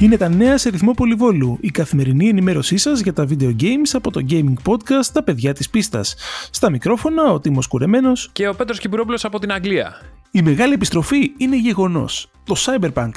Είναι τα νέα σε ρυθμό πολυβόλου, η καθημερινή ενημέρωσή σας για τα video games από το gaming podcast Τα παιδιά της πίστας. Στα μικρόφωνα ο Τίμος Κουρεμένος και ο Πέτρος Κυπουρόπουλος από την Αγγλία. Η μεγάλη επιστροφή είναι γεγονός το Cyberpunk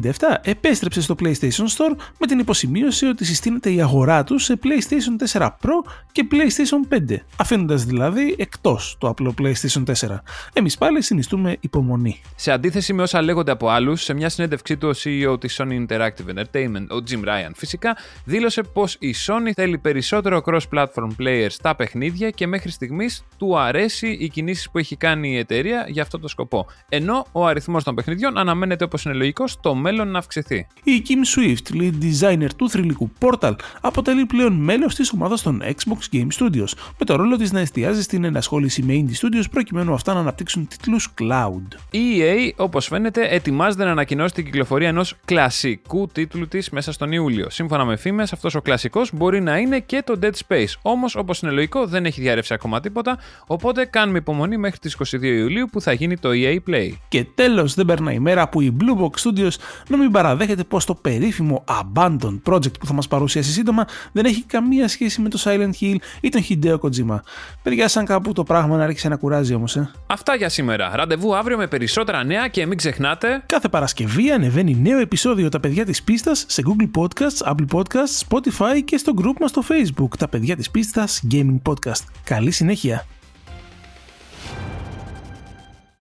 2077 επέστρεψε στο PlayStation Store με την υποσημείωση ότι συστήνεται η αγορά του σε PlayStation 4 Pro και PlayStation 5, αφήνοντας δηλαδή εκτός το απλό PlayStation 4. Εμείς πάλι συνιστούμε υπομονή. Σε αντίθεση με όσα λέγονται από άλλους, σε μια συνέντευξή του ο CEO της Sony Interactive Entertainment, ο Jim Ryan φυσικά, δήλωσε πως η Sony θέλει περισσότερο cross-platform players στα παιχνίδια και μέχρι στιγμής του αρέσει οι κινήσεις που έχει κάνει η εταιρεία για αυτό το σκοπό. Ενώ ο αριθμός των παιχνιδιών αναμένεται όπως είναι λογικός στο μέλλον να αυξηθεί. Η Kim Swift, lead designer του θρηλυκού Portal, αποτελεί πλέον μέλος της ομάδας των Xbox Game Studios, με το ρόλο της να εστιάζει στην ενασχόληση με indie studios προκειμένου αυτά να αναπτύξουν τίτλους cloud. Η EA, όπως φαίνεται, ετοιμάζεται να ανακοινώσει την κυκλοφορία ενός κλασικού τίτλου της μέσα στον Ιούλιο. Σύμφωνα με φήμες, αυτός ο κλασικός μπορεί να είναι και το Dead Space. Όμως, όπως είναι λογικό, δεν έχει διαρρεύσει ακόμα τίποτα, οπότε κάνουμε υπομονή μέχρι τις 22 Ιουλίου που θα γίνει το EA Play. Και τέλος, δεν περνάει μέρα που η Blue Box Studios να μην παραδέχεται πως το περίφημο Abandon Project που θα μας παρουσιάσει σύντομα δεν έχει καμία σχέση με το Silent Hill ή τον Hideo Kojima. Παιδιά, σαν κάπου το πράγμα να άρχισε να κουράζει όμως, ε. Αυτά για σήμερα. Ραντεβού αύριο με περισσότερα νέα και μην ξεχνάτε... Κάθε Παρασκευή ανεβαίνει νέο επεισόδιο «Τα παιδιά της πίστας» σε Google Podcasts, Apple Podcasts, Spotify και στο group μας στο Facebook «Τα παιδιά της πίστας Gaming Podcast». Καλή συνέχεια!